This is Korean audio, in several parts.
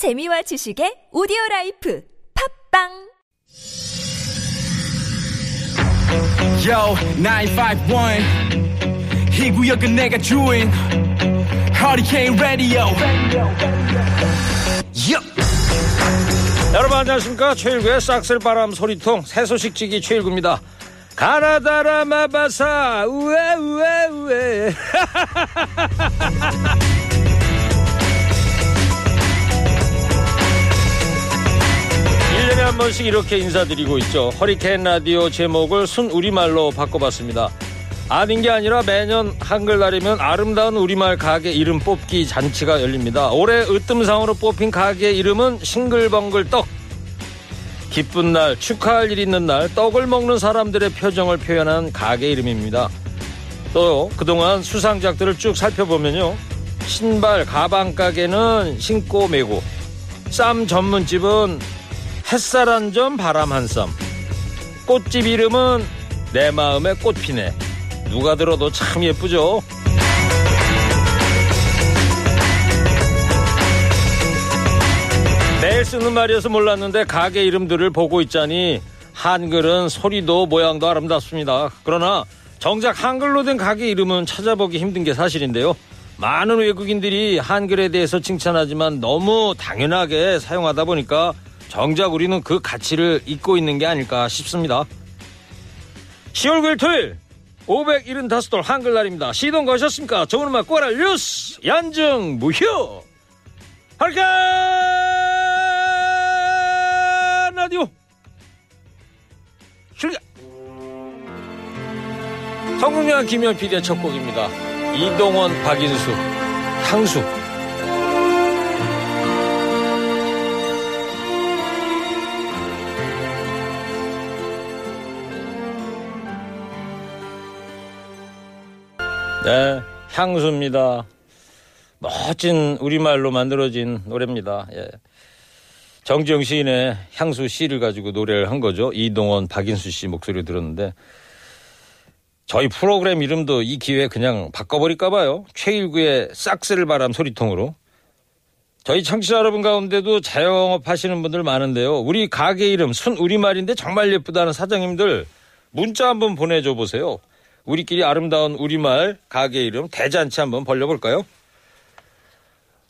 재미와 지식의 오디오 라이프 팟빵 Yo, 951. 이 구역은 내가 주인. Hurricane Radio. Yup. 여러분 안녕하십니까 최일구의 싹쓸바람 소리통 새 소식지기 최일구입니다 가나다라 마바사 우에 우에 우에 일년에 한 번씩 이렇게 인사드리고 있죠 허리케인 라디오 제목을 순 우리말로 바꿔봤습니다 아닌 게 아니라 매년 한글날이면 아름다운 우리말 가게 이름 뽑기 잔치가 열립니다 올해 으뜸상으로 뽑힌 가게 이름은 싱글벙글 떡 기쁜 날, 축하할 일 있는 날, 떡을 먹는 사람들의 표정을 표현한 가게 이름입니다. 또 그동안 수상작들을 쭉 살펴보면요. 신발, 가방 가게는 신고 매고, 쌈 전문집은 햇살 한 점, 바람 한 쌈. 꽃집 이름은 내 마음의 꽃피네. 누가 들어도 참 예쁘죠? 매일 쓰는 말이어서 몰랐는데 가게 이름들을 보고 있자니 한글은 소리도 모양도 아름답습니다. 그러나 정작 한글로 된 가게 이름은 찾아보기 힘든 게 사실인데요. 많은 외국인들이 한글에 대해서 칭찬하지만 너무 당연하게 사용하다 보니까 정작 우리는 그 가치를 잊고 있는 게 아닐까 싶습니다. 10월 9일 토요일 575돌 한글날입니다. 시동 거셨습니까? 좋은 음악 꼬랄 뉴스 연중 무휴 할까 라디오 출격 성공량 김현 PD의 첫 곡입니다. 이동원 박인수 향수 네 향수입니다. 멋진 우리말로 만들어진 노래입니다. 예. 정지영 시인의 향수 시를 가지고 노래를 한 거죠. 이동원, 박인수 씨 목소리 들었는데 저희 프로그램 이름도 이 기회에 그냥 바꿔버릴까 봐요. 최일구의 싹쓸 바람 소리통으로. 저희 청취자 여러분 가운데도 자영업 하시는 분들 많은데요. 우리 가게 이름 순 우리말인데 정말 예쁘다는 사장님들 문자 한번 보내줘 보세요. 우리끼리 아름다운 우리말 가게 이름 대잔치 한번 벌려볼까요?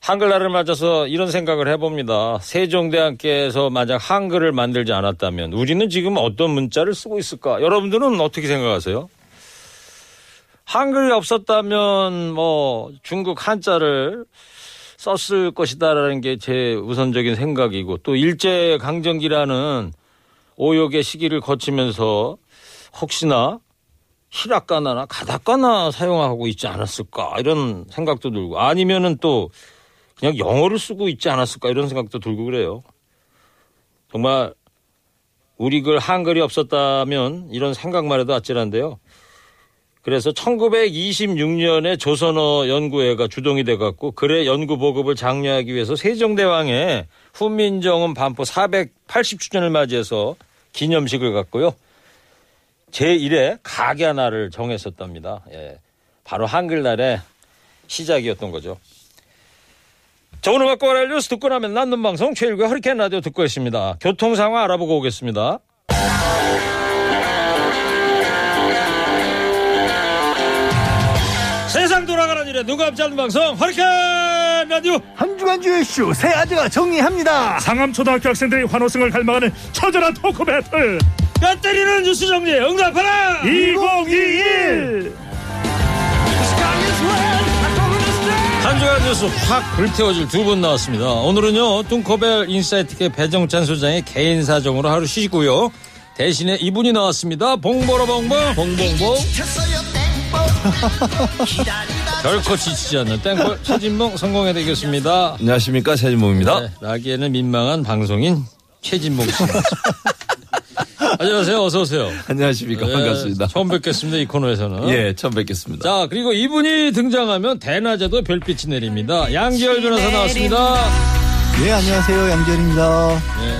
한글날을 맞아서 이런 생각을 해봅니다. 세종대왕께서 만약 한글을 만들지 않았다면 우리는 지금 어떤 문자를 쓰고 있을까? 여러분들은 어떻게 생각하세요? 한글이 없었다면 뭐 중국 한자를 썼을 것이다라는 게 제 우선적인 생각이고 또 일제 강점기라는 오욕의 시기를 거치면서 혹시나 히라가나나 가다가나 사용하고 있지 않았을까 이런 생각도 들고 아니면은 또 그냥 영어를 쓰고 있지 않았을까 이런 생각도 들고 그래요. 정말 우리 글 한글이 없었다면 이런 생각만 해도 아찔한데요. 그래서 1926년에 조선어 연구회가 주동이 돼갖고 글의 연구 보급을 장려하기 위해서 세종대왕의 훈민정음 반포 480주년을 맞이해서 기념식을 갖고요. 제1회 가게 하나를 정했었답니다. 예. 바로 한글날의 시작이었던 거죠. 자, 오늘 갖고 갈 뉴스 듣고 나면 남는 방송 최일구 허리케인 라디오 듣고 있습니다. 교통 상황 알아보고 오겠습니다. 세상 돌아가는 일에 눈 감지 않는 방송 허리케인 라디오 한 주간 주의 이슈 세 아재가 정리합니다. 상암초등학교 학생들의 환호성을 갈망하는 처절한 토크 배틀 뼈 때리는 뉴스 정리 응답하라 2021 한 주간 뉴스 확 불태워줄 두 분 나왔습니다. 오늘은요 뚱코벨 인사이트케이 배종찬 소장의 개인 사정으로 하루 쉬시고요. 대신에 이분이 나왔습니다. 봉보로 봉봉 봉봉봉 결코 지치지 않는 땡골 최진봉 성공해 되겠습니다. 안녕하십니까 최진봉입니다. 네, 나기에는 민망한 방송인 최진봉 씨. 안녕하세요. 어서 오세요. 안녕하십니까 네, 반갑습니다. 처음 뵙겠습니다. 이 코너에서는. 예 처음 뵙겠습니다. 자 그리고 이분이 등장하면 대낮에도 별빛이 내립니다. 양지열 변호사 나왔습니다. 네 안녕하세요 양지열입니다. 네.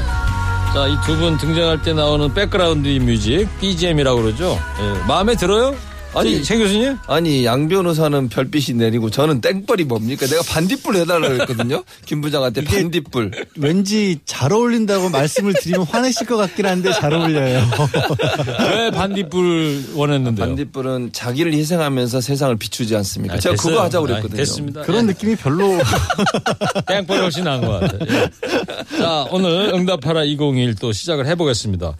자, 이 두 분 등장할 때 나오는 백그라운드 뮤직, BGM이라고 그러죠. 예, 마음에 들어요? 아니 최 교수님 아니 양 변호사는 별빛이 내리고 저는 땡벌이 뭡니까? 내가 반딧불 해달라고 했거든요. 김 부장한테 반딧불. 왠지 잘 어울린다고 말씀을 드리면 화내실 것 같긴 한데 잘 어울려요. 왜 반딧불 원했는데요? 반딧불은 자기를 희생하면서 세상을 비추지 않습니까? 아, 제가 됐어요. 그거 하자고 아, 그랬거든요. 됐습니다. 그런 예. 느낌이 별로 땡벌이 훨씬 나은 것 같아요. 예. 자, 오늘 응답하라 2021또 시작을 해보겠습니다.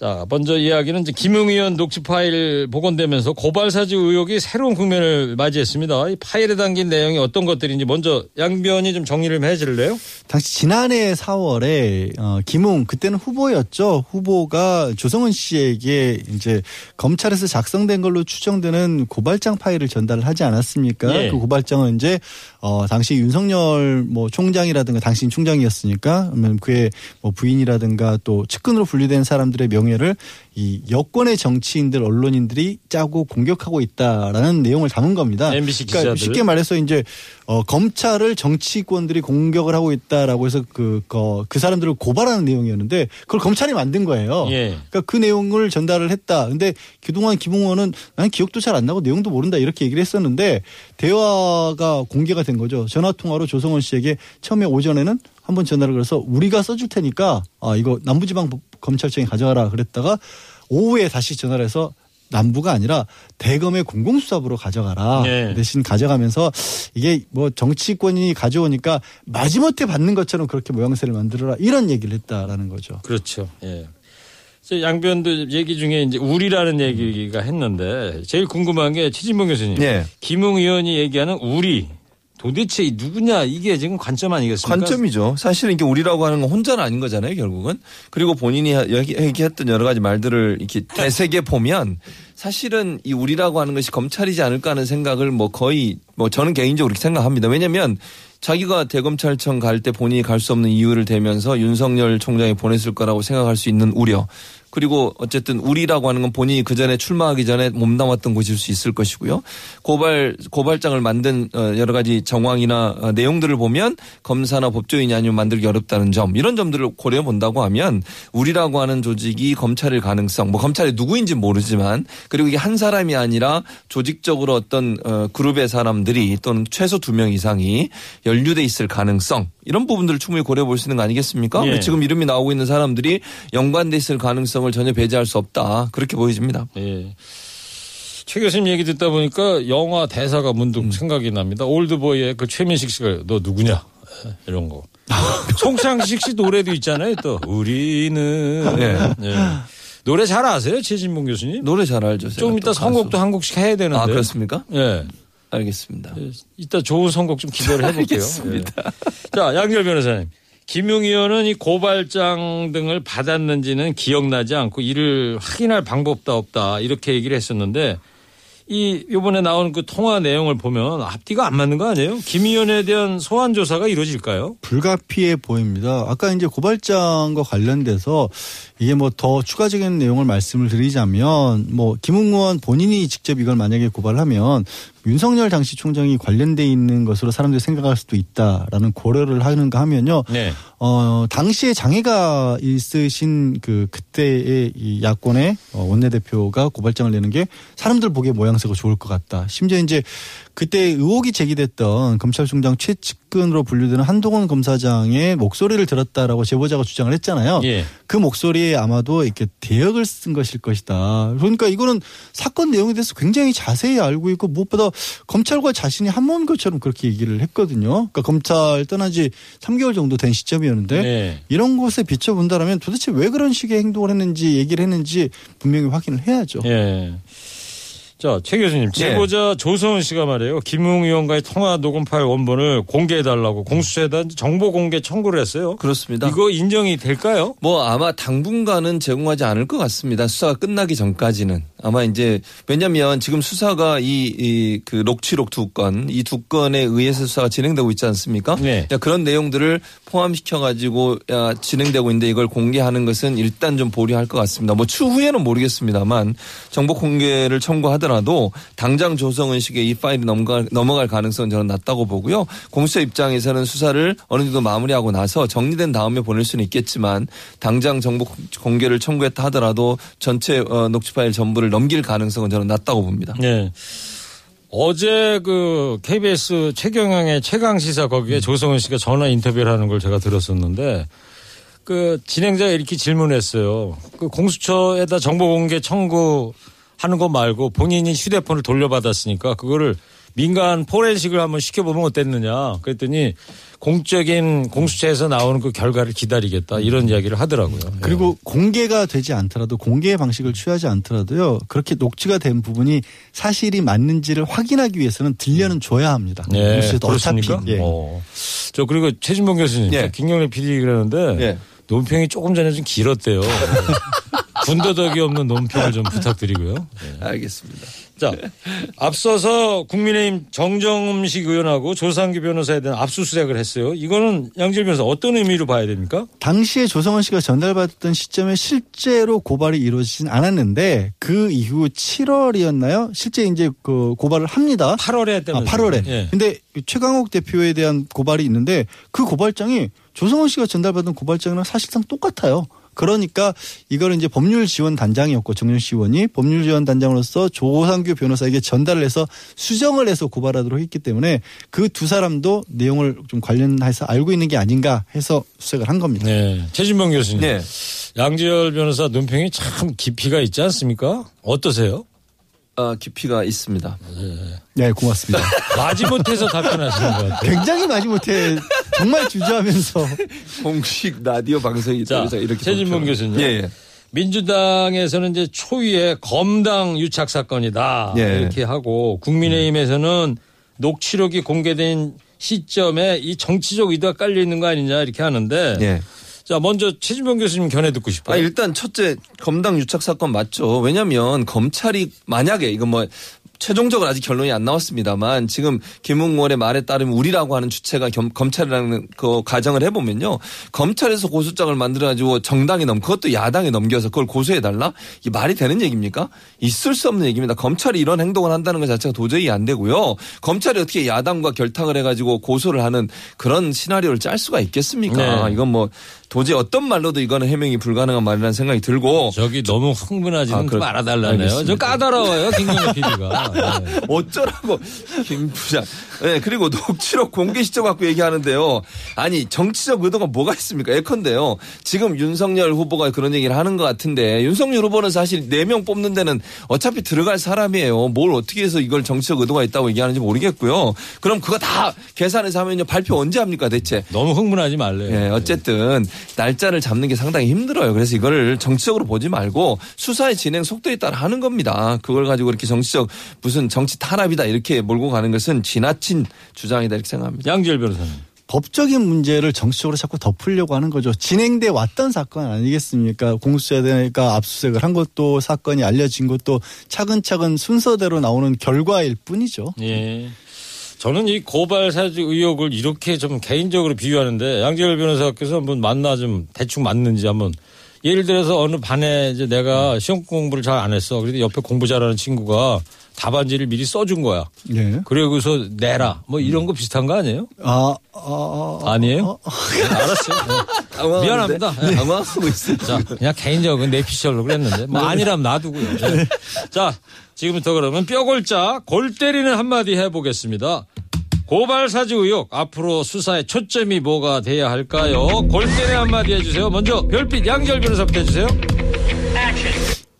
자, 먼저 이야기는 이제 김웅 의원 녹취 파일 복원되면서 고발사주 의혹이 새로운 국면을 맞이했습니다. 이 파일에 담긴 내용이 어떤 것들인지 먼저 양변이 좀 정리를 좀 해줄래요? 당시 지난해 4월에 어, 김웅 그때는 후보였죠. 후보가 조성은 씨에게 이제 검찰에서 작성된 걸로 추정되는 고발장 파일을 전달을 하지 않았습니까? 예. 그 고발장은 이제 어 당시 윤석열 뭐 총장이라든가 당신 총장이었으니까 그러면 그의 뭐 부인이라든가 또 측근으로 분류된 사람들의 명예를 이 여권의 정치인들 언론인들이 짜고 공격하고 있다라는 내용을 담은 겁니다. MBC 그러니까 기자들. 쉽게 말해서 이제 어, 검찰을 정치권들이 공격을 하고 있다라고 해서 그, 그, 그 사람들을 고발하는 내용이었는데 그걸 검찰이 만든 거예요. 예. 그러니까 그 내용을 전달을 했다. 근데 그동안 김웅원은 난 기억도 잘 안 나고 내용도 모른다 이렇게 얘기를 했었는데 대화가 공개가 된 거죠. 전화 통화로 조성원 씨에게 처음에 오전에는 한번 전화를 걸어서 우리가 써줄 테니까 아 이거 남부지방 검찰청에 가져가라 그랬다가 오후에 다시 전화를 해서 남부가 아니라 대검의 공공수사부로 가져가라 네. 대신 가져가면서 이게 뭐 정치권이 가져오니까 마지못해 받는 것처럼 그렇게 모양새를 만들어라 이런 얘기를 했다라는 거죠. 그렇죠. 예. 저 양변도 얘기 중에 이제 우리라는 얘기가 했는데 제일 궁금한 게 최진봉 교수님. 예. 김웅 의원이 얘기하는 우리 도대체 이 누구냐 이게 지금 관점 아니겠습니까? 관점이죠. 사실은 이게 우리라고 하는 건 혼자는 아닌 거잖아요, 결국은. 그리고 본인이 얘기- 얘기했던 여러 가지 말들을 이렇게 되새겨 보면 사실은 이 우리라고 하는 것이 검찰이지 않을까 하는 생각을 뭐 거의 뭐 저는 개인적으로 그렇게 생각합니다. 왜냐면 자기가 대검찰청 갈 때 본인이 갈 수 없는 이유를 대면서 윤석열 총장이 보냈을 거라고 생각할 수 있는 우려. 그리고 어쨌든 우리라고 하는 건 본인이 그 전에 출마하기 전에 몸담았던 곳일 수 있을 것이고요. 고발 고발장을 만든 어, 여러 가지 정황이나 어, 내용들을 보면 검사나 법조인이 아니면 만들기 어렵다는 점 이런 점들을 고려해 본다고 하면 우리라고 하는 조직이 검찰일 가능성 뭐 검찰이 누구인지 모르지만 그리고 이게 한 사람이 아니라 조직적으로 어떤 어, 그룹의 사람들이 또는 최소 두 명 이상이 연루돼 있을 가능성 이런 부분들을 충분히 고려해 볼 수 있는 거 아니겠습니까? 예. 지금 이름이 나오고 있는 사람들이 연관돼 있을 가능성 을 전혀 배제할 수 없다 그렇게 보여집니다. 예. 최 교수님 얘기 듣다 보니까 영화 대사가 문득 음. 생각이 납니다. 올드보이의 그 최민식 씨가 너 누구냐 예, 이런 거. 송창식 씨 노래도 있잖아요. 또 우리는 예. 예. 노래 잘 아세요, 최진봉 교수님? 노래 잘 알죠. 좀또 이따. 선곡도 한 곡씩 해야 되는데. 아 그렇습니까? 예. 알겠습니다. 예, 이따 좋은 선곡 좀 기대를 해볼게요. 알겠습니다. 예. 자, 양결 변호사님. 김용 의원은 이 고발장 등을 받았는지는 기억나지 않고 이를 확인할 방법도 없다 이렇게 얘기를 했었는데 이 요번에 나온 그 통화 내용을 보면 앞뒤가 안 맞는 거 아니에요? 김 의원에 대한 소환 조사가 이루어질까요? 불가피해 보입니다. 아까 이제 고발장과 관련돼서 이게 뭐 더 추가적인 내용을 말씀을 드리자면 뭐 김웅 의원 본인이 직접 이걸 만약에 고발하면 윤석열 당시 총장이 관련돼 있는 것으로 사람들이 생각할 수도 있다라는 고려를 하는가 하면요. 네. 어, 당시에 장애가 있으신 그 그때의 이 야권의 어, 원내대표가 고발장을 내는 게 사람들 보기에 모양새가 좋을 것 같다. 심지어 이제 그때 의혹이 제기됐던 검찰총장 최측근으로 분류되는 한동훈 검사장의 목소리를 들었다라고 제보자가 주장을 했잖아요. 예. 그 목소리에 아마도 이렇게 대역을 쓴 것일 것이다. 그러니까 이거는 사건 내용에 대해서 굉장히 자세히 알고 있고 무엇보다 검찰과 자신이 한 몸인 것처럼 그렇게 얘기를 했거든요. 그러니까 검찰 떠난 지 3개월 정도 된 시점이었는데 네. 이런 것에 비춰본다면 도대체 왜 그런 식의 행동을 했는지 얘기를 했는지 분명히 확인을 해야죠. 예. 자, 최 교수님, 제보자 조성은 씨가 말이에요. 김웅 의원과의 통화 녹음 파일 원본을 공개해달라고 공수처에다 정보 공개 청구를 했어요. 그렇습니다. 이거 인정이 될까요? 뭐 아마 당분간은 제공하지 않을 것 같습니다. 수사가 끝나기 전까지는 아마 이제 왜냐하면 지금 수사가 이그 록취록 두 건 이 두 건에 의해서 수사가 진행되고 있지 않습니까? 네. 야, 그런 내용들을 포함시켜 가지고 진행되고 있는데 이걸 공개하는 것은 일단 좀 보류할 것 같습니다. 뭐 추후에는 모르겠습니다만 정보 공개를 청구하더라도 하더라도 당장 조성은식에 이 파일이 넘어갈, 넘어갈 가능성은 저는 낮다고 보고요. 공수처 입장에서는 수사를 어느 정도 마무리하고 나서 정리된 다음에 보낼 수는 있겠지만 당장 정보 공개를 청구했다 하더라도 전체 어, 녹취 파일 전부를 넘길 가능성은 저는 낮다고 봅니다. 네. 어제 그 KBS 최경영의 최강 시사 거기에 음. 조성은 씨가 전화 인터뷰를 하는 걸 제가 들었었는데 그 진행자가 이렇게 질문했어요. 그 공수처에다 정보 공개 청구 하는 거 말고 본인이 휴대폰을 돌려받았으니까 그거를 민간 포렌식을 한번 시켜보면 어땠느냐. 그랬더니 공적인 공수처에서 나오는 그 결과를 기다리겠다 이런 이야기를 하더라고요. 그리고 공개가 되지 않더라도 공개의 방식을 취하지 않더라도요. 그렇게 녹취가 된 부분이 사실이 맞는지를 확인하기 위해서는 들려는 줘야 합니다. 네, 뉴스에도 그렇습니까? 어차피. 예. 어. 저 그리고 최진봉 교수님, 예. 김경래 PD 그러는데 예. 논평이 조금 전에 좀 길었대요. 군더더기 없는 논평을 좀 부탁드리고요. 예. 알겠습니다. 자, 앞서서 국민의힘 정정식 의원하고 조상규 변호사에 대한 압수수색을 했어요. 이거는 양질 변호사 어떤 의미로 봐야 됩니까? 당시에 조성원 씨가 전달받았던 시점에 실제로 고발이 이루어지진 않았는데 그 이후 7월이었나요? 실제 이제 그 고발을 합니다. 8월에 아, 했다면서요. 8월에. 예. 근데 최강욱 대표에 대한 고발이 있는데 그 고발장이 조성원 씨가 전달받은 고발장이랑 사실상 똑같아요. 그러니까 이거는 이제 법률 지원 단장이었고 정영식 의원이 법률 지원 단장으로서 조상규 변호사에게 전달을 해서 수정을 해서 고발하도록 했기 때문에 그 두 사람도 내용을 좀 관련해서 알고 있는 게 아닌가 해서 수색을 한 겁니다. 네. 최진봉 교수님. 네. 양지열 변호사 논평이 참 깊이가 있지 않습니까? 어떠세요? 아, 깊이가 있습니다. 네, 고맙습니다. 마지못해서 답변하시는 것 같아요. 굉장히 마지못해 정말 주저하면서 공식 라디오 방송이 자, 있다고 이렇게 최진봉. 교수님. 예, 예. 민주당에서는 이제 초유의 검당 유착 사건이다 예. 이렇게 하고 국민의힘에서는 녹취록이 공개된 시점에 이 정치적 의도가 깔려 있는 거 아니냐 이렇게 하는데 예. 자 먼저 최진봉 교수님 견해 듣고 아, 싶어요. 일단 첫째 검당 유착 사건 맞죠. 왜냐하면 검찰이 만약에 이건 뭐 최종적으로 아직 결론이 안 나왔습니다만 지금 김웅원의 말에 따르면 우리라고 하는 주체가 겸- 검찰이라는 그 가정을 해보면요 검찰에서 고소장을 만들어가지고 정당에 넘 그것도 야당에 넘겨서 그걸 고소해 달라 이 말이 되는 얘기입니까? 있을 수 없는 얘기입니다. 검찰이 이런 행동을 한다는 것 자체가 도저히 안 되고요. 검찰이 어떻게 야당과 결탁을 해가지고 고소를 하는 그런 시나리오를 짤 수가 있겠습니까? 네. 이건 뭐 도저히 어떤 말로도 이거는 해명이 불가능한 말이라는 생각이 들고 저기 너무 흥분하지는 아, 좀 그렇- 말아달라네요. 저 알겠습니다. 까다로워요 김경래 PD가. 네. 어쩌라고 김 부장. 네, 그리고 녹취록 공개 시점 갖고 얘기하는데요. 아니 정치적 의도가 뭐가 있습니까? 예컨대요. 지금 윤석열 후보가 그런 얘기를 하는 것 같은데 윤석열 후보는 사실 4명 뽑는 데는 어차피 들어갈 사람이에요. 뭘 어떻게 해서 이걸 정치적 의도가 있다고 얘기하는지 모르겠고요. 그럼 그거 다 계산해서 하면요. 발표 언제 합니까 대체? 너무 흥분하지 말래요. 예, 어쨌든 날짜를 잡는 게 상당히 힘들어요. 그래서 이거를 정치적으로 보지 말고 수사의 진행 속도에 따라 하는 겁니다. 그걸 가지고 이렇게 정치적 무슨 정치 탄압이다 이렇게 몰고 가는 것은 지나친 주장이다 이렇게 생각합니다. 양지열 변호사님. 법적인 문제를 정치적으로 자꾸 덮으려고 하는 거죠. 진행돼 왔던 사건 아니겠습니까? 공수처가 압수수색을 한 것도 사건이 알려진 것도 차근차근 순서대로 나오는 결과일 뿐이죠. 예. 저는 이 고발 사주 의혹을 이렇게 좀 개인적으로 비유하는데 양재열 변호사께서 한번 만나 좀 대충 맞는지 한번 예를 들어서 어느 반에 이제 내가 시험 공부를 잘 안 했어. 그래도 옆에 공부 잘하는 친구가 답안지를 미리 써준 거야. 예. 그러고서 내라. 뭐 이런 거 비슷한 거 아니에요? 아, 아, 아, 아니에요? 네, 알았어요. 네. 미안합니다. 네. 당황하고 있어요. 자, 그냥 개인적인 내피셜로 그랬는데 뭐 아니라면 놔두고요. 네. 자, 지금부터 그러면 뼈골자 골 때리는 한마디 해보겠습니다. 고발 사주 의혹 앞으로 수사의 초점이 뭐가 돼야 할까요? 골 때리는 한마디 해주세요. 먼저 별빛 양절 변호사부터 해주세요.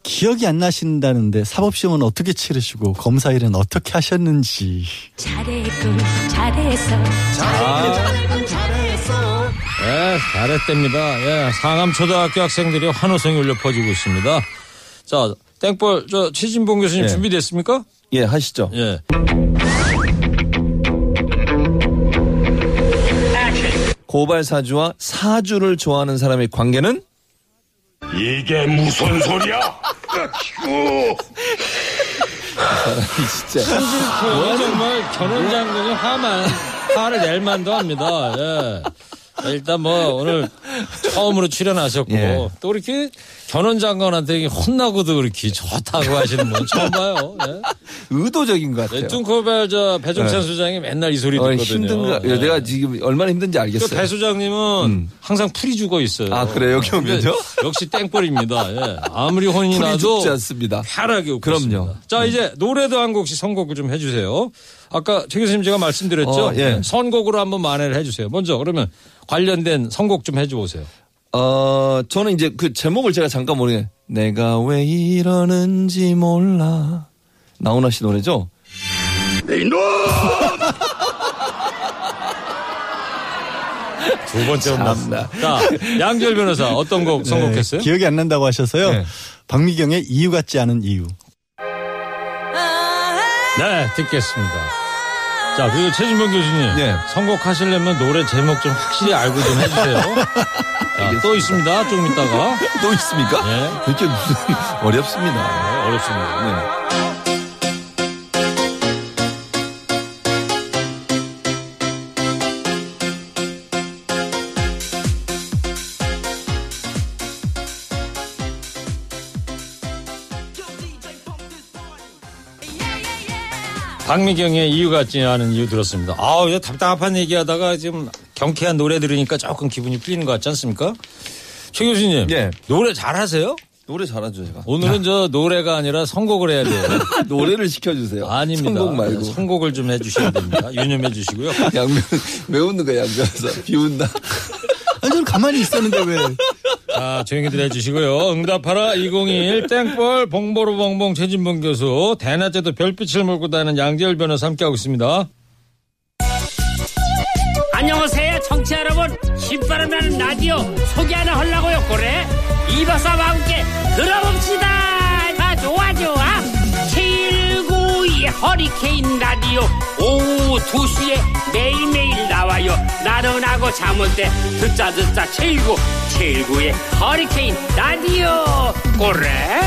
기억이 안 나신다는데 사법시험은 어떻게 치르시고 검사 일은 어떻게 하셨는지. 잘했군 잘했어 네, 잘했답니다. 예, 상암 초등학교 학생들이 환호성이 울려 퍼지고 있습니다. 자, 땡볼 저 최진봉 교수님 예. 준비됐습니까? 예, 하시죠. 예. 고발 사주와 사주를 좋아하는 사람의 관계는 이게 무슨 소리야? 아이고. 진짜 뭐 정말 견원 장군이 화만 화를 낼 만도 합니다. 예. 일단 뭐 오늘 처음으로 출연하셨고 예. 또 이렇게 견원 장관한테 혼나고도 그렇게 좋다고 하시는 분 처음 봐요. 예. 의도적인 것 같아요. 네, 뚱코벨 저 배종찬 네. 소장이 맨날 이 소리 어, 듣거든요. 힘든가? 네. 내가 지금 얼마나 힘든지 그 알겠어요. 배 소장님은 음. 항상 풀이 죽어 있어요. 아, 그래요? 오면요? 역시 땡벌입니다. 예. 아무리 혼이 풀이 나도 죽지 않습니다. 편하게 웃고 그럼요. 있습니다. 자 이제 노래도 한 곡씩 선곡을 좀 해주세요. 아까 최 교수님 제가 말씀드렸죠. 어, 예. 선곡으로 한번 만회를 해주세요. 먼저 그러면 관련된 선곡 좀 해줘보세요. 어, 저는 이제 그 제목을 제가 잠깐 모르게 내가 왜 이러는지 몰라. 나훈아 씨 노래죠? 두 번째 혼났습니다. 자 양지열 변호사 어떤 곡 선곡했어요? 네, 기억이 안 난다고 하셔서요. 네. 박미경의 이유 같지 않은 이유. 네, 듣겠습니다. 자, 그리고 최진범 교수님. 네. 선곡하시려면 노래 제목 좀 확실히 알고 좀 해주세요. 자, 또 있습니다. 조금 있다가. 또 있습니까? 네. 이렇게 무슨 어렵습니다. 네, 어렵습니다. 네. 박미경의 이유 같지 않은 이유 들었습니다. 아우, 이거 답답한 얘기하다가 지금 경쾌한 노래 들으니까 조금 기분이 풀리는 것 같지 않습니까? 최 교수님. 예. 노래 잘하세요? 노래 잘하죠, 제가. 오늘은 저 노래가 아니라 선곡을 해야 돼요. 노래를 시켜주세요. 아닙니다. 선곡 말고. 선곡을 좀 해주셔야 됩니다. 유념해 주시고요. 양면, 왜 웃는 거야, 양면에서. 비웃나? 아니, 저는 가만히 있었는데 왜. 자, 조용히들 해주시고요. 응답하라 2021 땡벌 봉보로 봉봉 최진봉 교수 대낮에도 별빛을 몰고 다니는 양재열 변호사 함께하고 있습니다. 안녕하세요 청취자 여러분 신바람 나는 라디오 소개 하나 하려고요 그래 이박사와 함께 들어봅시다 아 좋아 좋아 792 허리케인 라디오 오후 2시에 매일매일 나와요 나른하고 잠올 때 듣자 듣자 79 79의 허리케인 라디오 그래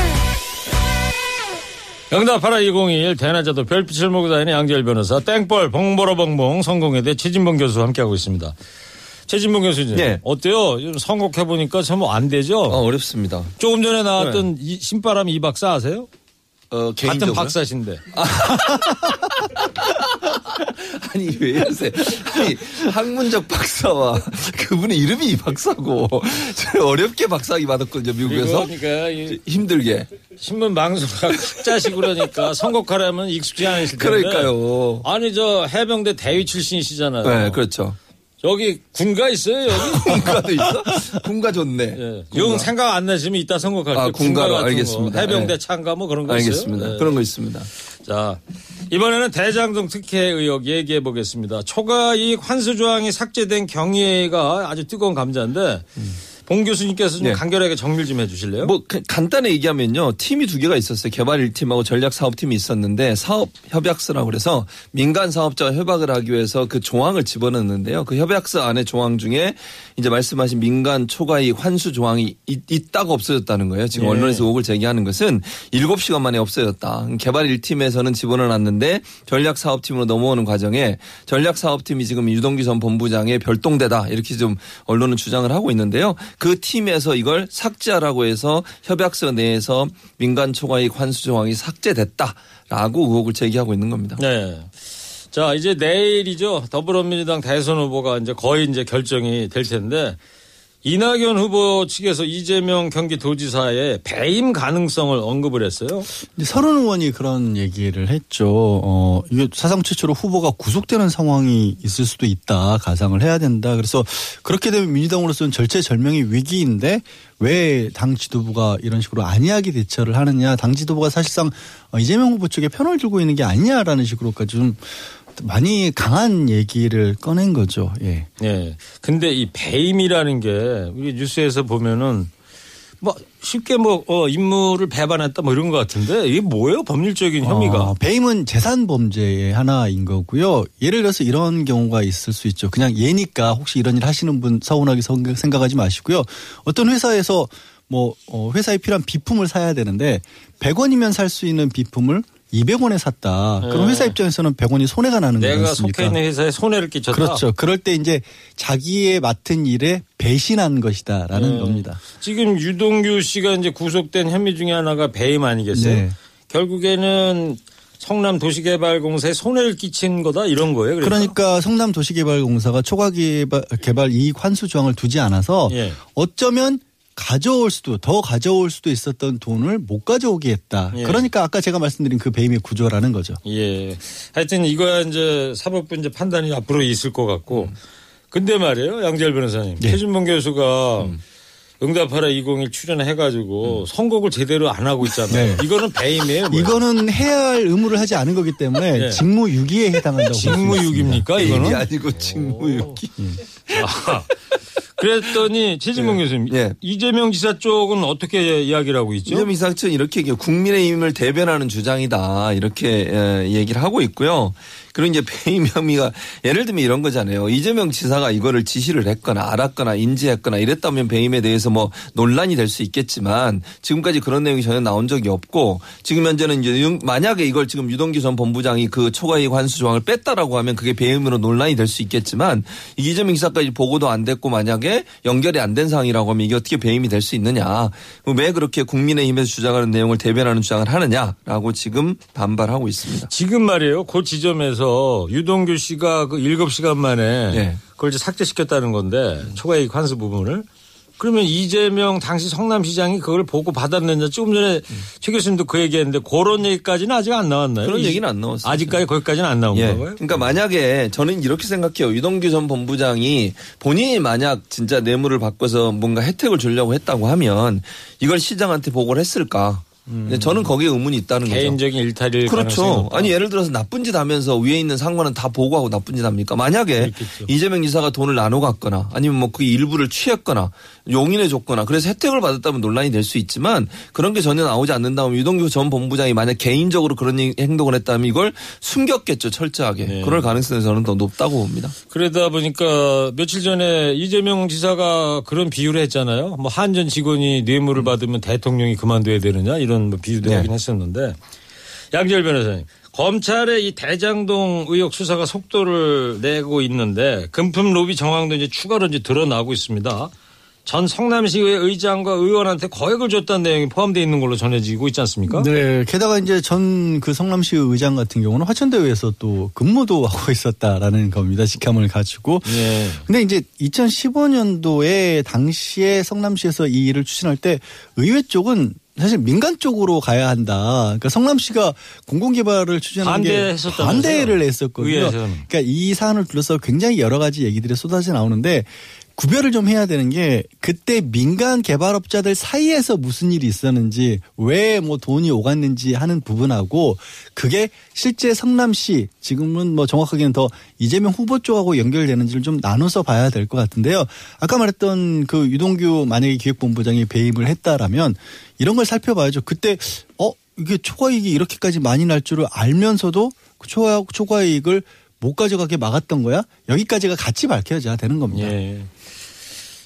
응답하라 2021 대낮에도 별빛을 몰고 다니는 양재열 변호사 땡벌 봉보로 봉봉 성공회대 최진봉 교수 함께하고 있습니다. 최진봉 교수님 네. 어때요? 선곡해보니까 참 안 되죠? 어, 어렵습니다. 조금 전에 나왔던 이 신바람 이 박사 아세요? 어, 같은 개인적으로. 박사신데. 아니 왜 이러세요? 아니 학문적 박사와 그분의 이름이 이 박사고 저 어렵게 박사학위 받았거든요 미국에서 그러니까 이 힘들게 신문 방송가 각자식 그러니까 선곡하려면 익숙지 않으실 텐데. 그러니까요. 아니 저 해병대 대위 출신이시잖아요. 네 그렇죠. 여기 군가 있어요 여기. 군가도 있어? 군가 좋네. 예. 군가. 영 생각 안 나시면 이따 선곡할게요. 아, 군가로 군가 알겠습니다. 거. 해병대 네. 참가 뭐 그런 거 알겠습니다. 있어요. 예. 그런 거 있습니다. 자 이번에는 대장동 특혜 의혹 얘기해 보겠습니다. 초과 이익 환수 조항이 삭제된 경위가 아주 뜨거운 감자인데 봉 교수님께서 좀 네. 간결하게 정리를 좀 해주실래요? 뭐 가- 간단히 얘기하면요 팀이 두 개가 있었어요 개발 1팀하고 전략 사업팀이 있었는데 사업 협약서라고 그래서 민간 사업자와 협약을 하기 위해서 그 조항을 집어넣는데요 그 협약서 안에 조항 중에 이제 말씀하신 민간 초과이익 환수 조항이 있, 다가 없어졌다는 거예요 지금 네. 언론에서 의혹을 제기하는 것은 7시간 만에 없어졌다 개발 1팀에서는 집어넣어놨는데 전략 사업팀으로 넘어오는 과정에 전략 사업팀이 지금 유동규 전 본부장의 별동대다 이렇게 좀 언론은 주장을 하고 있는데요. 그 팀에서 이걸 삭제하라고 해서 협약서 내에서 민간 초과이익 환수 조항이 삭제됐다라고 의혹을 제기하고 있는 겁니다. 네. 자, 이제 내일이죠. 더불어민주당 대선 후보가 이제 거의 이제 결정이 될 텐데 이낙연 후보 측에서 이재명 경기도지사의 배임 가능성을 언급을 했어요. 서른 의원이 그런 얘기를 했죠. 어, 이게 사상 최초로 후보가 구속되는 상황이 있을 수도 있다. 가상을 해야 된다. 그래서 그렇게 되면 민주당으로서는 절체절명의 위기인데 왜 당 지도부가 이런 식으로 안이하게 대처를 하느냐. 당 지도부가 사실상 어, 이재명 후보 쪽에 편을 들고 있는 게 아니냐라는 식으로까지 좀 많이 강한 얘기를 꺼낸 거죠. 예. 예. 근데 이 배임이라는 게 우리 뉴스에서 보면은 뭐 쉽게 뭐 어, 임무를 배반했다 뭐 이런 것 같은데 이게 뭐예요? 법률적인 혐의가. 어, 배임은 재산 범죄의 하나인 거고요. 예를 들어서 이런 경우가 있을 수 있죠. 그냥 예니까 혹시 이런 일 하시는 분 서운하게 생각- 생각하지 마시고요. 어떤 회사에서 뭐 어, 회사에 필요한 비품을 사야 되는데 100원이면 살 수 있는 비품을 200원에 샀다. 그럼 네. 회사 입장에서는 100원이 손해가 나는 거지 내가? 속해 있는 회사에 손해를 끼쳤다. 그렇죠. 그럴 때 이제 자기의 맡은 일에 배신한 것이다라는 네. 겁니다. 지금 유동규 씨가 이제 구속된 혐의 중에 하나가 배임 아니겠어요? 네. 결국에는 성남 도시개발공사에 손해를 끼친 거다 이런 거예요. 그래서? 그러니까 성남 도시개발공사가 초과 개발, 개발 이익 환수 조항을 두지 않아서 예. 어쩌면 가져올 수도 더 가져올 수도 있었던 돈을 못 가져오게 했다. 예. 그러니까 아까 제가 말씀드린 그 배임의 구조라는 거죠. 예. 하여튼 이거야 이제 사법부 이제 판단이 앞으로 있을 것 같고. 근데 말이에요. 양재열 변호사님. 예. 최진봉 교수가 응답하라 201 출연해가지고 선곡을 제대로 안 하고 있잖아요. 네. 이거는 배임이에요. 뭐예요? 이거는 해야 할 의무를 하지 않은 거기 때문에 예. 직무유기에 해당한다고. 직무유기입니까 이거는? 아니고 직무유기. 아, 그랬더니 최진봉 교수님. 예. 이재명 지사 쪽은 어떻게 이야기를 하고 있죠? 이재명 이사측은 이렇게 얘기해요. 국민의힘을 대변하는 주장이다. 이렇게 에, 얘기를 하고 있고요. 그리고 이제 배임 혐의가 예를 들면 이런 거잖아요. 이재명 지사가 이거를 지시를 했거나 알았거나 인지했거나 이랬다면 배임에 대해서 뭐 논란이 될 수 있겠지만 지금까지 그런 내용이 전혀 나온 적이 없고 지금 현재는 이제 유- 만약에 이걸 지금 유동규 전 본부장이 그 초과이익 환수 조항을 뺐다라고 하면 그게 배임으로 논란이 될 수 있겠지만 이 이재명 지사 까지 보고도 안 됐고 만약에 연결이 안 된 상황이라고 하면 이게 어떻게 배임이 될 수 있느냐. 왜 그렇게 국민의힘에서 주장하는 내용을 대변하는 주장을 하느냐라고 지금 반발하고 있습니다. 지금 말이에요. 그 지점에서 유동규 씨가 그 7시간 만에 네. 그걸 이제 삭제시켰다는 건데 초과이익 환수 부분을 그러면 이재명 당시 성남시장이 그걸 보고 받았느냐 조금 전에 최 교수님도 그 얘기했는데 그런 얘기까지는 아직 안 나왔나요? 그런 이- 얘기는 안 나왔어요. 아직까지 거기까지는 안 나온 예. 거고요. 그러니까 만약에 저는 이렇게 생각해요. 유동규 전 본부장이 본인이 만약 진짜 뇌물을 바꿔서 뭔가 혜택을 주려고 했다고 하면 이걸 시장한테 보고를 했을까? 근데 저는 거기에 의문이 있다는 거죠. 음. 개인적인 일탈일 가능성이 그렇죠. 아니 예를 들어서 나쁜 짓 하면서 위에 있는 상관은 다 보고하고 나쁜 짓 합니까? 만약에 그렇겠죠. 이재명 지사가 돈을 나눠 갔거나 아니면 뭐 그 일부를 취했거나 용인해 줬거나 그래서 혜택을 받았다면 논란이 될 수 있지만 그런 게 전혀 나오지 않는다면 유동규 전 본부장이 만약 개인적으로 그런 이- 행동을 했다면 이걸 숨겼겠죠 철저하게. 네. 그럴 가능성이 저는 더 높다고 봅니다. 그러다 보니까 며칠 전에 이재명 지사가 그런 비유를 했잖아요. 뭐 한전 직원이 뇌물을 받으면 대통령이 그만둬야 되느냐 이런 뭐 비유도 네. 하긴 했었는데 양재열 변호사님. 검찰의 이 대장동 의혹 수사가 속도를 내고 있는데 금품 로비 정황도 이제 추가로 이제 드러나고 있습니다. 전 성남시의 의장과 의원한테 거액을 줬다는 내용이 포함되어 있는 걸로 전해지고 있지 않습니까? 네, 게다가 이제 전 그 성남시 의장 같은 경우는 화천대유에서 또 근무도 하고 있었다라는 겁니다. 직함을 가지고. 예. 근데 이제 2015년도에 당시에 성남시에서 이 일을 추진할 때 의회 쪽은 사실 민간 쪽으로 가야 한다. 그러니까 성남시가 공공개발을 추진하는 게? 반대를 했었거든요. 그러니까 이 사안을 둘러서 굉장히 여러 가지 얘기들이 쏟아져 나오는데 구별을 좀 해야 되는 게 그때 민간 개발업자들 사이에서 무슨 일이 있었는지 왜 뭐 돈이 오갔는지 하는 부분하고 그게 실제 성남시 지금은 뭐 정확하게는 더 이재명 후보 쪽하고 연결되는지를 좀 나눠서 봐야 될 것 같은데요. 아까 말했던 그 유동규 만약에 기획본부장이 배임을 했다라면 이런 걸 살펴봐야죠. 그때 어 이게 초과이익이 이렇게까지 많이 날 줄을 알면서도 그 초과 초과이익을 못 가져가게 막았던 거야? 여기까지가 같이 밝혀져야 되는 겁니다. 예.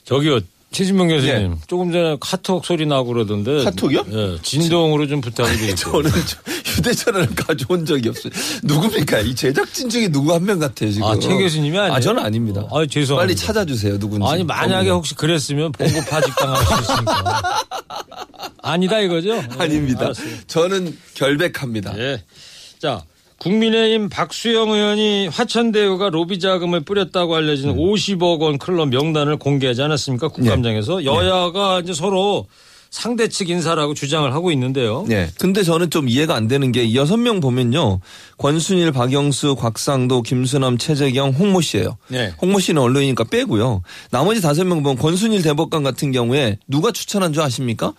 저기요. 최진명 교수님, 조금 전에 카톡 소리 나고 그러던데. 카톡이요? 예, 진동으로 좀 되겠고. 저는 저- 휴대전화를 가져온 적이 없어요. 누굽니까? 이 제작진 중에 누구 한 명 같아요 지금. 아, 최 교수님이 아니에요? 아, 저는 아닙니다. 아, 죄송합니다. 빨리 찾아주세요 누군지. 아니 만약에. 혹시 그랬으면 봉고 파직당할 수 있으니까 아니다 이거죠? 예, 아닙니다. 알았어요. 저는 결백합니다. 예. 자 국민의힘 박수영 의원이 화천대유가 로비 자금을 뿌렸다고 알려진 50억 원 클럽 명단을 공개하지 않았습니까? 국감장에서 여야가 이제 서로 상대 측 인사라고 주장을 하고 있는데요. 네. 근데 저는 좀 이해가 안 되는 게 여섯 명 보면요. 권순일, 박영수, 곽상도, 김수남, 최재경, 홍모 씨예요. 네. 홍모 씨는 언론이니까 빼고요. 나머지 다섯 명 보면 권순일 대법관 같은 경우에 누가 추천한 줄 아십니까?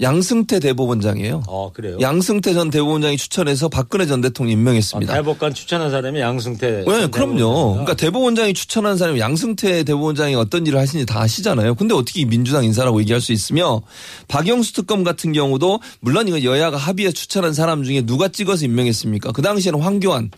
양승태 대법원장이에요. 어 그래요. 양승태 전 대법원장이 추천해서 박근혜 전 대통령 임명했습니다. 아, 대법관 추천한 사람이 양승태. 네, 전 그럼요. 그러니까 대법원장이 추천한 사람이 양승태 대법원장이 어떤 일을 하시는지 다 아시잖아요. 근데 어떻게 이 민주당 인사라고 얘기할 수 있으며 박영수 특검 같은 경우도 물론 이거 여야가 합의해 추천한 사람 중에 누가 찍어서 임명했습니까? 그 당시에는 황교안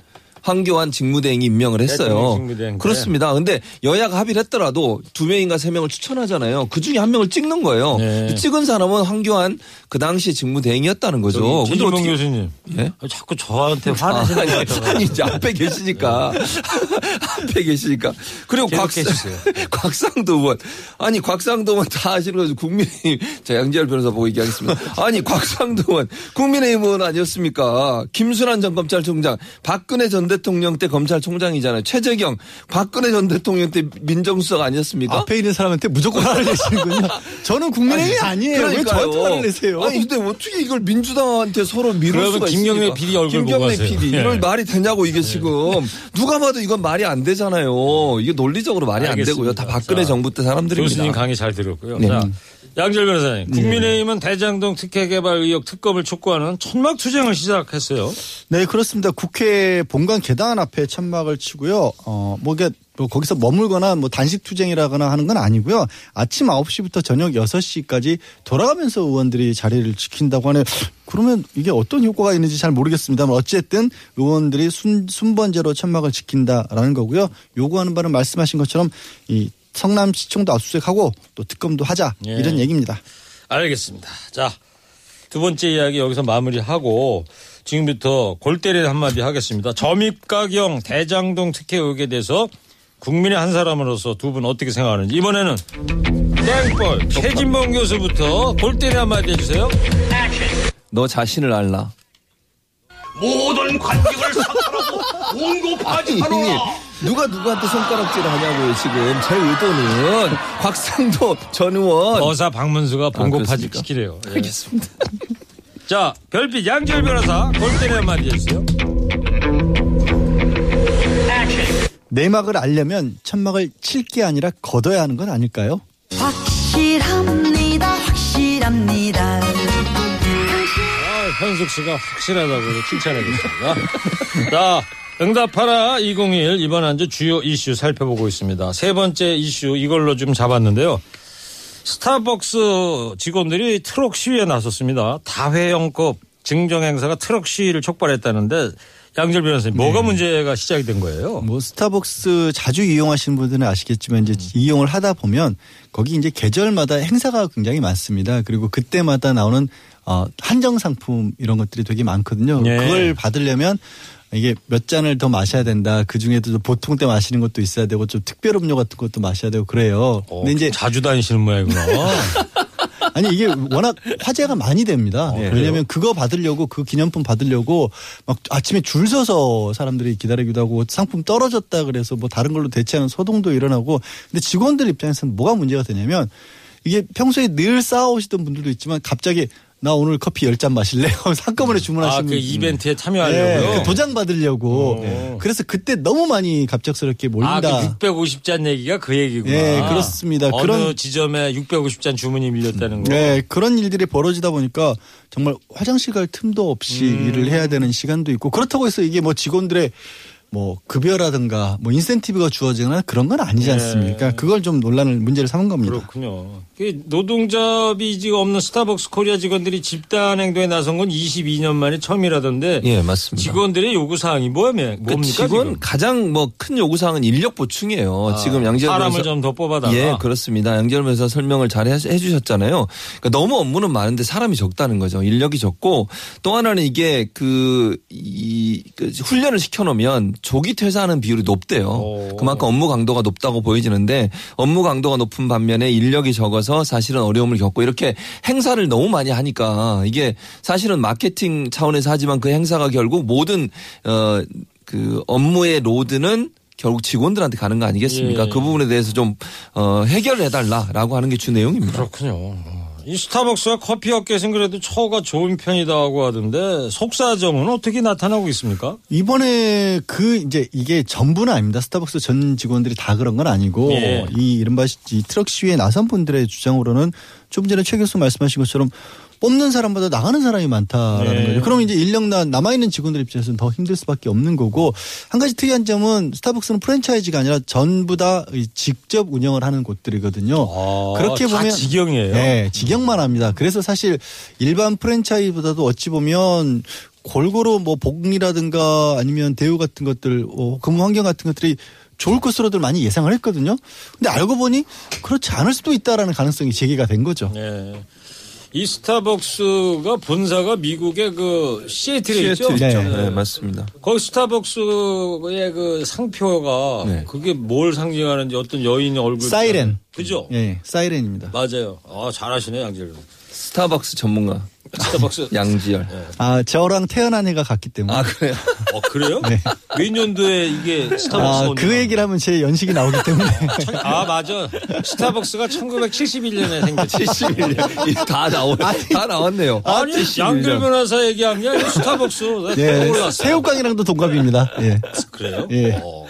황교안 직무대행이 임명을 했어요. 대통령 직무대행 때. 그렇습니다. 근데 여야가 합의를 했더라도 두 명인가 세 명을 추천하잖아요. 그 중에 한 명을 찍는 거예요. 네. 찍은 사람은 황교안 그 당시 직무대행이었다는 거죠. 최진봉 어떻게- 교수님. 예? 아, 자꾸 저한테 화내시는 아니, 것 같아요. 아니 이제 앞에 계시니까 앞에 계시니까 그리고 계속 곽, 해주세요. 곽상도 의원 아니 곽상도 의원 다 아시는 거죠 국민의힘 자 양지열 변호사 보고 얘기하겠습니다 아니 곽상도 의원 국민의힘 의원 아니었습니까 김순환 전 검찰총장 박근혜 전 대통령 때 검찰총장이잖아요 최재경 박근혜 전 대통령 때 민정수석 아니었습니까? 앞에 있는 사람한테 무조건 화를 내시는군요. 저는 국민의힘이 아니 에요. 왜 그러니까요. 저한테 화를 내세요? 아니 근데 어떻게 이걸 민주당한테 서로 미룰 그러면 수가 김경래 있습니까? PD 얼굴 보고 김경래 하세요. PD 예. 이걸 말이 되냐고 이게 지금 누가 봐도 이건 말이 안 되잖아요. 이게 논리적으로 말이 안 알겠습니다. 되고요. 다 박근혜 자, 정부 때 사람들입니다. 교수님 강의 잘 들었고요. 네. 자, 양절 변호사님. 국민의힘은 대장동 특혜 개발 의혹 특검을 촉구하는 천막 투쟁을 시작했어요. 네, 그렇습니다. 국회 본관 계단 앞에 천막을 치고요. 어, 뭐, 이게 뭐 거기서 머물거나 뭐 단식 투쟁이라거나 하는 건 아니고요. 아침 9시부터 저녁 6시까지 돌아가면서 의원들이 자리를 지킨다고 하네요. 그러면 이게 어떤 효과가 있는지 잘 모르겠습니다만 어쨌든 의원들이 순, 순번제로 천막을 지킨다라는 거고요. 요구하는 바는 말씀하신 것처럼 이 성남시청도 압수수색하고 또 특검도 하자 예. 이런 얘기입니다. 알겠습니다. 자, 두 번째 이야기 여기서 마무리하고 지금부터 골때리 한마디 하겠습니다. 점입가경 대장동 특혜 의혹에 대해서 국민의 한 사람으로서 두 분 어떻게 생각하는지 이번에는 땡벌 최진봉 교수부터 골때리 한마디 해주세요. 너 자신을 알라. 모든 관직을 사탈하고 온고파지 아니, 누가 누구한테 손가락질을 하냐고요 지금 제 의도는 곽상도 전 의원. 거사 박문수가 봉고파직 그렇습니까? 시키래요. 예. 알겠습니다. 자, 별빛 양절 변호사 골때리 한마디 해주세요. 내막을 알려면 천막을 칠 게 아니라 걷어야 하는 건 아닐까요? 확실합니다 확실합니다 아, 현숙 씨가 확실하다고 칭찬해줬습니다. 자, 응답하라 201 이번 한 주 주요 이슈 살펴보고 있습니다. 세 번째 이슈 이걸로 좀 잡았는데요. 스타벅스 직원들이 트럭 시위에 나섰습니다. 다회용급 증정 행사가 트럭 시위를 촉발했다는데 양절 변호사님 뭐가 문제가 시작이 된 거예요? 뭐 스타벅스 자주 이용하시는 분들은 아시겠지만 이제 이용을 하다 보면 거기 이제 계절마다 행사가 굉장히 많습니다. 그리고 그때마다 나오는 어 한정 상품 이런 것들이 되게 많거든요. 네. 그걸 받으려면 이게 몇 잔을 더 마셔야 된다. 그 중에도 보통 때 마시는 것도 있어야 되고 좀 특별 음료 같은 것도 마셔야 되고 그래요. 어, 근데 이제 자주 다니시는 모양이구나. 아니 이게 워낙 화제가 많이 됩니다. 네. 왜냐하면 그거 받으려고 그 기념품 받으려고 막 아침에 줄 서서 사람들이 기다리기도 하고 상품 떨어졌다 그래서 뭐 다른 걸로 대체하는 소동도 일어나고 근데 직원들 입장에서는 뭐가 문제가 되냐면 이게 평소에 늘 쌓아오시던 분들도 있지만 갑자기 나 오늘 커피 열잔 마실래? 하면서 한꺼번에 주문하시는 아, 그 분. 이벤트에 네, 참여하려고요? 그 도장 받으려고. 오. 그래서 그때 너무 많이 갑작스럽게 아, 몰린다. 그 650잔 얘기가 그 얘기구나. 예, 그렇습니다. 어느 그런- 지점에 650잔 주문이 밀렸다는 거. 네, 그런 일들이 벌어지다 보니까 정말 화장실 갈 틈도 없이 음. 일을 해야 되는 시간도 있고 그렇다고 해서 이게 뭐 직원들의 뭐 급여라든가 뭐 인센티브가 주어지거나 그런 건 아니지 네. 않습니까? 그걸 좀 논란을 문제를 삼은 겁니다. 그렇군요. 그 노동자 비지가 없는 스타벅스 코리아 직원들이 집단 행동에 나선 건 22년 만에 처음이라던데 예, 맞습니다. 직원들의 요구 사항이 뭐면 그 뭡니까? 직원 지금? 가장 뭐 큰 요구 사항은 인력 보충이에요. 지금 양재 사람을 좀 더 뽑아다가 예, 그렇습니다. 양절면서 설명을 잘 해- 해주셨잖아요. 그러니까 너무 업무는 많은데 사람이 적다는 거죠. 인력이 적고 또 하나는 이게 그, 이, 그 훈련을 시켜놓으면 조기 퇴사하는 비율이 높대요. 오. 그만큼 업무 강도가 높다고 보여지는데 업무 강도가 높은 반면에 인력이 적어서 사실은 어려움을 겪고 이렇게 행사를 너무 많이 하니까 이게 사실은 마케팅 차원에서 하지만 그 행사가 결국 모든 어, 그 업무의 load는 결국 직원들한테 가는 거 아니겠습니까? 예. 그 부분에 대해서 좀 어, 해결해달라라고 하는 게 주 내용입니다. 그렇군요. 어. 이 스타벅스가 커피 업계에서는 그래도 처우가 좋은 편이다고 하던데 속사정은 어떻게 나타나고 있습니까? 이번에 그 이제 이게 전부는 아닙니다. 스타벅스 전 직원들이 다 그런 건 아니고 예. 이 이른바 이 트럭 시위에 나선 분들의 주장으로는 좀 전에 최 교수 말씀하신 것처럼 뽑는 사람보다 나가는 사람이 많다라는 네. 거죠. 그럼 이제 인력 나 남아 있는 직원들 입장에서는 더 힘들 수밖에 없는 거고 한 가지 특이한 점은 스타벅스는 프랜차이즈가 아니라 전부 다이 직접 운영을 하는 곳들이거든요. 아, 그렇게 다 보면 직영이에요? 네, 직영만 합니다. 그래서 사실 일반 프랜차이즈보다도 어찌 보면 골고루 뭐 복리라든가 아니면 대우 같은 것들, 어, 근무 환경 같은 것들이 좋을 것으로들 많이 예상을 했거든요. 근데 알고 보니 그렇지 않을 수도 있다라는 가능성이 제기가 된 거죠. 예. 이 스타벅스가 본사가 미국의 그 시애틀에 있죠. 시애틀 있죠. 네. 네, 맞습니다. 거기 스타벅스의 그 상표가 네. 그게 뭘 상징하는지 어떤 여인의 얼굴 사이렌. 그죠? 예, 사이렌입니다. 맞아요. 아 잘하시네 양질. 스타벅스 전문가 스타벅스. 양지열. 아, 저랑 태어난 해가 같기 때문에. 아 그래요? 어 그래요? 네. 몇 년도에 이게 스타벅스 아, 온도가? 그 얘기를 하면 제 연식이 나오기 때문에. 천- 아 맞아. 스타벅스가 1971년에 생겼지. 71년 다 나오 다 나왔네요. 아니 71년. 양지열 변호사 얘기한 게 아니라 스타벅스. 예, 떠올랐어. 새우깡이랑도 동갑입니다. 예. 그래요? 예. 어.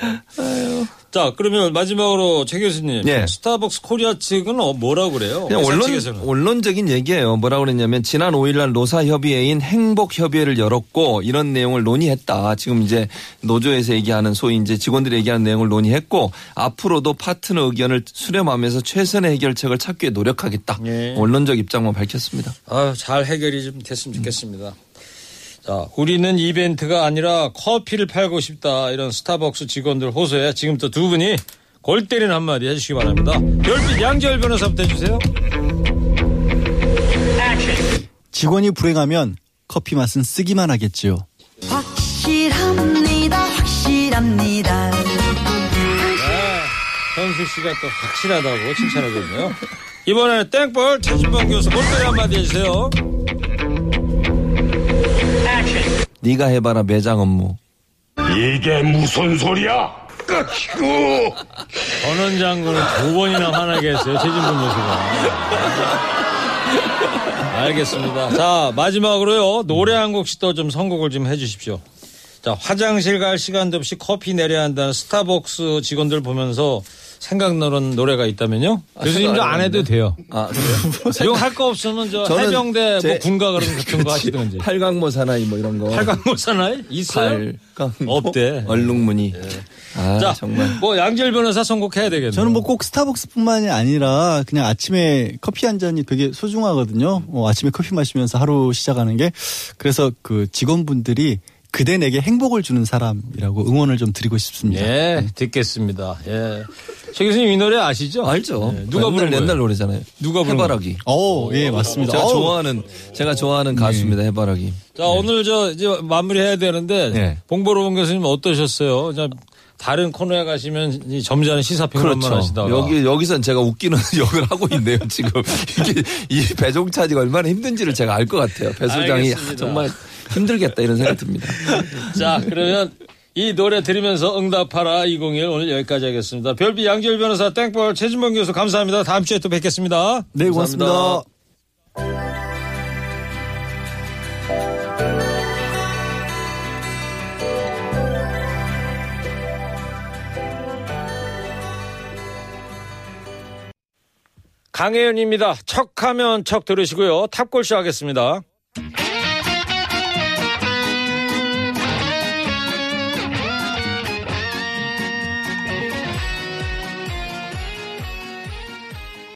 자 그러면 마지막으로 최 교수님. 예. 스타벅스 코리아 측은 어, 뭐라고 그래요? 그냥 언론 측에서는. 언론적인 얘기예요. 뭐라 그랬냐면 지난 5일날 노사협의회인 행복협의회를 열었고 이런 내용을 논의했다. 지금 이제 노조에서 얘기하는 소위 이제 직원들이 얘기하는 내용을 논의했고 앞으로도 파트너 의견을 수렴하면서 최선의 해결책을 찾기 위해 노력하겠다. 예. 언론적 입장만 밝혔습니다. 아유, 잘 해결이 좀 됐으면 좋겠습니다. 자, 우리는 이벤트가 아니라 커피를 팔고 싶다. 이런 스타벅스 직원들 호소에 지금부터 두 분이 골 때리는 한마디 해주시기 바랍니다. 별빛 양지열 변호사부터 해주세요. 직원이 불행하면 커피 맛은 쓰기만 하겠지요. 확실합니다 확실합니다 네, 현수 씨가 또 확실하다고 칭찬해줬네요. 이번에는 땡볼 최진범 교수 골 때리 한마디 해주세요. 네가 해봐라 매장 업무. 이게 무슨 소리야? 끄시고 전원 장군은 두 번이나 화나게 했어요. 최진범 교수가. 알겠습니다. 자, 마지막으로요. 노래 한 곡씩 더 좀 선곡을 좀 해주십시오. 자, 화장실 갈 시간도 없이 커피 내려야 한다는 스타벅스 직원들 보면서 생각나는 노래가 있다면요? 교수님 저 안 해도 돼요. 아 그래요? 이거 할거 없으면 저 해병대 제- 뭐 군가 그런 같은 거 하시든지. 팔강모 사나이 뭐 이런 거. 팔강모 사나이? 있어요? 팔강모. 없대. 얼룩무늬. 아 자, 정말. 뭐 양질 변호사 선곡해야 되겠네요. 저는 뭐 꼭 스타벅스뿐만이 아니라 그냥 아침에 커피 한 잔이 되게 소중하거든요. 어, 아침에 커피 마시면서 하루 시작하는 게 그래서 그 직원분들이 그대 내게 행복을 주는 사람이라고 응원을 좀 드리고 싶습니다. 예, 듣겠습니다. 예. 최 교수님 이 노래 아시죠? 알죠. 예, 누가 부른? 옛날 노래잖아요. 누가 부른 해바라기. 오, 예, 맞습니다. 제가 좋아하는 제가 좋아하는 가수입니다. 해바라기. 자, 오늘 저 이제 마무리해야 되는데 네. 봉보로본 교수님 어떠셨어요? 자, 다른 코너에 가시면 이 점잖은 시사평론만 그렇죠. 하시다가 여기 여기선 제가 웃기는 역을 하고 있네요. 지금 이게 이 배송 차지가 얼마나 힘든지를 제가 알 것 같아요. 배 소장이. 아, 정말 힘들겠다 이런 생각이 듭니다. 자, 그러면 이 노래 들으면서 응답하라 201 오늘 여기까지 하겠습니다. 별비 양지열 변호사 땡벌 최진범 교수 감사합니다. 다음 주에 또 뵙겠습니다. 네, 고맙습니다. 감사합니다. 강혜연입니다. 척하면 척 들으시고요. 탑골쇼 하겠습니다.